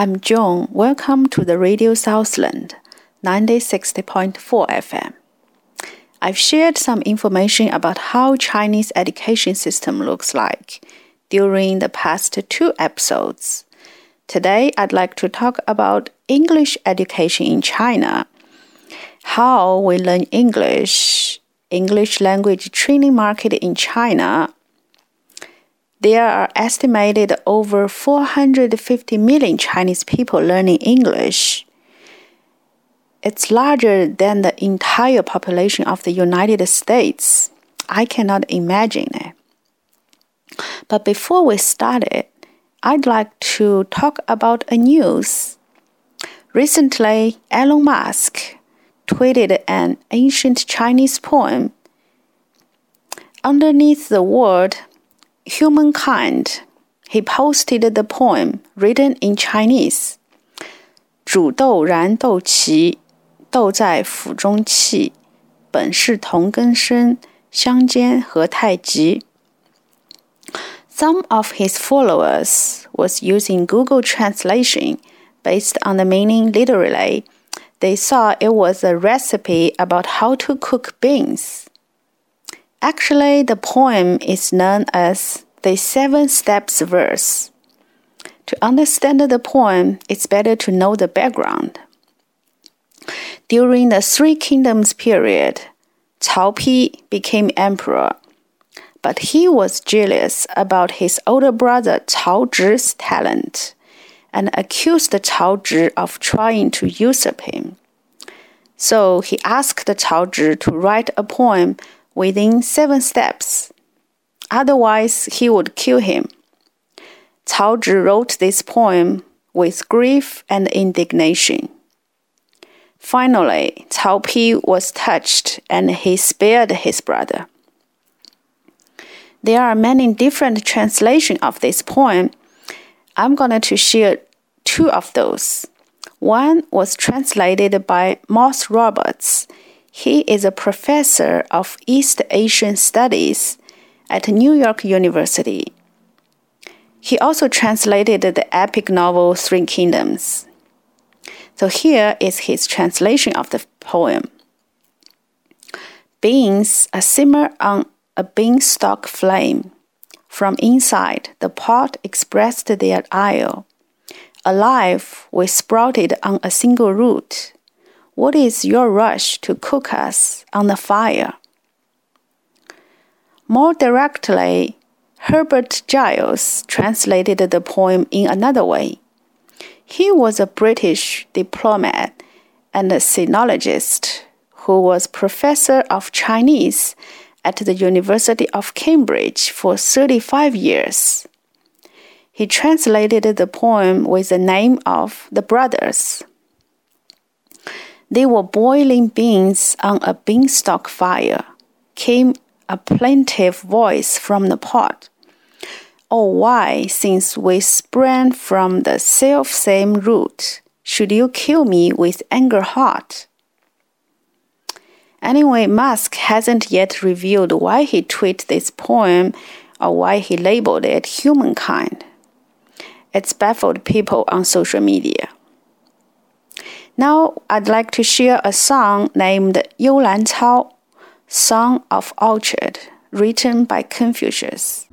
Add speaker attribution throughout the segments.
Speaker 1: I'm Jiong. Welcome to the Radio Southland 9060.4 FM. I've shared some information about how Chinese education system looks like during the past two episodes. Today I'd like to talk about English education in China. How we learn English, English language training market in China, there are estimated over 450 million Chinese people learning English. It's larger than the entire population of the United States. I cannot imagine it. But before we start it, I'd like to talk about a news. Recently, Elon Musk tweeted an ancient Chinese poem. Underneath the word Humankind, he posted the poem written in Chinese. 煮豆燃豆萁，豆在釜中泣。本是同根生，相煎何太急。Some of his followers was using Google Translation based on the meaning literally. They saw it was a recipe about how to cook beans. Actually, the poem is known as the Seven Steps verse. To understand the poem, it's better to know the background. During the Three Kingdoms period, Cao Pi became emperor, but he was jealous about his older brother Cao Zhi's talent and accused Cao Zhi of trying to usurp him. So he asked Cao Zhi to write a poem within seven steps. Otherwise, he would kill him. Cao Zhi wrote this poem with grief and indignation. Finally, Cao Pi was touched and he spared his brother. There are many different translations of this poem. I'm going to share two of those. One was translated by Moss Roberts. He is a professor of East Asian Studies at New York University. He also translated the epic novel Three Kingdoms. So here is his translation of the poem. Beans are simmer on a beanstalk flame. From inside, the pot expressed their ire. Alive, we sprouted on a single root. What is your rush to cook us on the fire? More directly, Herbert Giles translated the poem in another way. He was a British diplomat and a sinologist who was professor of Chinese at the University of Cambridge for 35 years. He translated the poem with the name of the brothers. They were boiling beans on a beanstalk fire, came a plaintive voice from the pot. Oh, why, since we sprang from the self same root, should you kill me with anger hot? Anyway, Musk hasn't yet revealed why he tweeted this poem or why he labeled it humankind. It's baffled people on social media. Now, I'd like to share a song named Yu Lan Cao Song of Orchid, written by Confucius.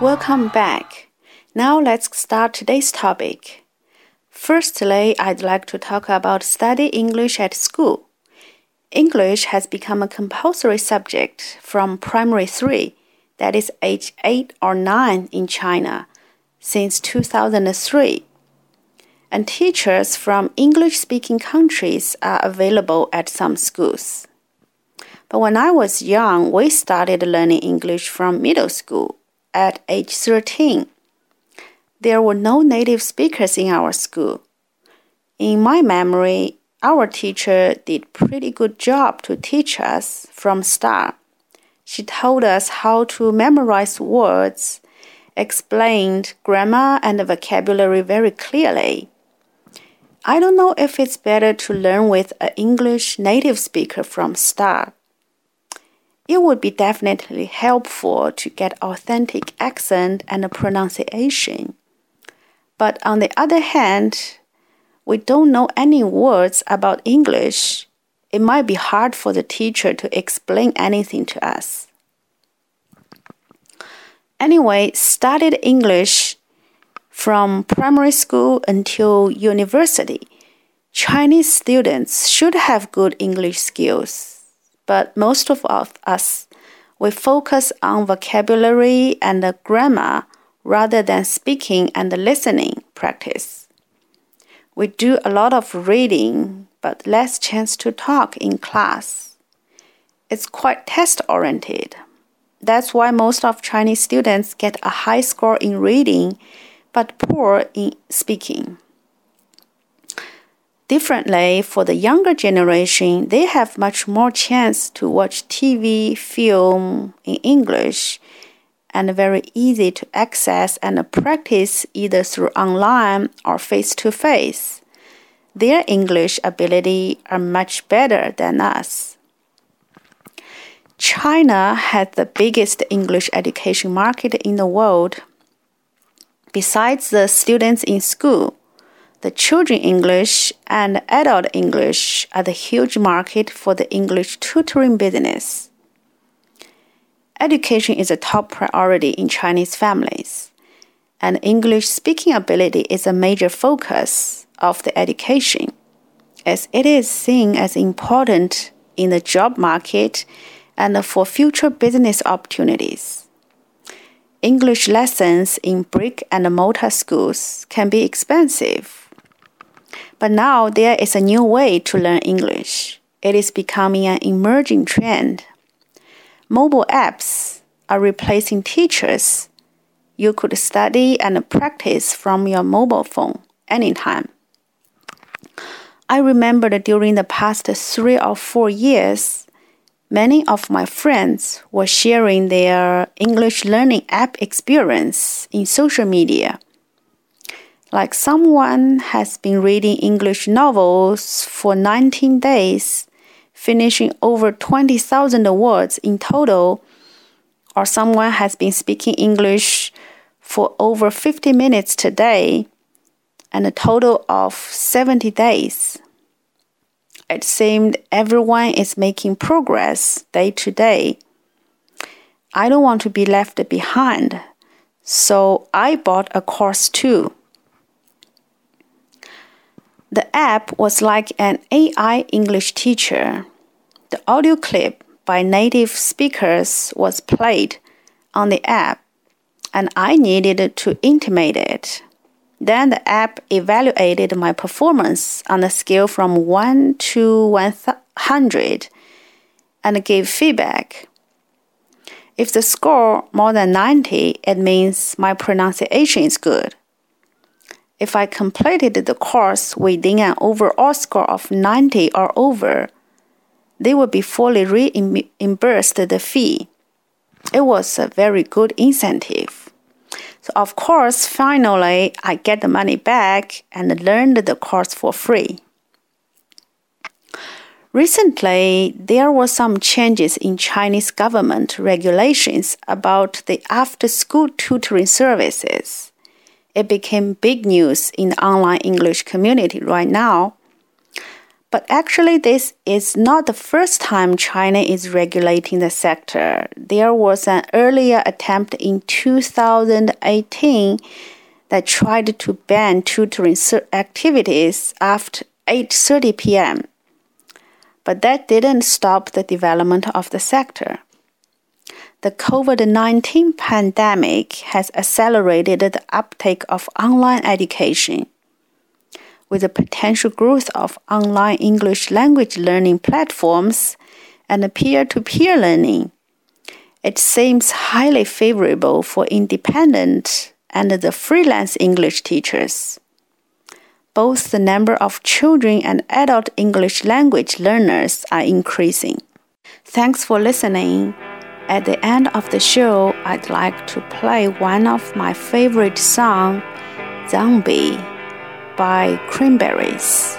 Speaker 1: Welcome back. Now let's start today's topic. Firstly, I'd like to talk about study English at school. English has become a compulsory subject from primary 3, that is age 8 or 9 in China, since 2003. And teachers from English speaking countries are available at some schools. But when I was young, we started learning English from middle school at age 13. There were no native speakers in our school. In my memory, our teacher did pretty good job to teach us from start. She told us how to memorize words, explained grammar and vocabulary very clearly. I don't know if it's better to learn with an English native speaker from start it would be definitely helpful to get authentic accent and pronunciation. But on the other hand, we don't know any words about English. It might be hard for the teacher to explain anything to us. Anyway, studied English from primary school until university. Chinese students should have good English skills but most of us, we focus on vocabulary and grammar rather than speaking and listening practice. We do a lot of reading, but less chance to talk in class. It's quite test oriented. That's why most of Chinese students get a high score in reading, but poor in speaking. Differently, for the younger generation, they have much more chance to watch TV, film in English, and very easy to access and practice either through online or face to face. Their English ability are much better than us. China has the biggest English education market in the world. Besides the students in school, the children English and adult English are the huge market for the English tutoring business. Education is a top priority in Chinese families, and English speaking ability is a major focus of the education, as it is seen as important in the job market and for future business opportunities. English lessons in brick and mortar schools can be expensive but now there is a new way to learn English. It is becoming an emerging trend. Mobile apps are replacing teachers. You could study and practice from your mobile phone anytime. I remember that during the past three or four years, many of my friends were sharing their English learning app experience in social media like someone has been reading English novels for 19 days, finishing over 20,000 words in total, or someone has been speaking English for over 50 minutes today and a total of 70 days. It seemed everyone is making progress day to day. I don't want to be left behind, so I bought a course too. The app was like an AI English teacher. The audio clip by native speakers was played on the app, and I needed to intimate it. Then the app evaluated my performance on a scale from 1 to 100 and gave feedback. If the score more than 90, it means my pronunciation is good. If I completed the course within an overall score of 90 or over, they would be fully reimbursed the fee. It was a very good incentive. So, of course, finally, I get the money back and learned the course for free. Recently, there were some changes in Chinese government regulations about the after school tutoring services it became big news in the online English community right now.
Speaker 2: But actually, this is not the first time China is regulating the sector. There was an earlier attempt in 2018 that tried to ban tutoring activities after 8:30 p.m. But that didn't stop the development of the sector. The COVID-19 pandemic has accelerated the uptake of online education with the potential growth of online English language learning platforms and peer to peer learning, it seems highly favorable for independent and the freelance English teachers. Both the number of children and adult English language learners are increasing. Thanks for listening. At the end of the show, I'd like to play one of my favorite songs, Zombie by Cranberries.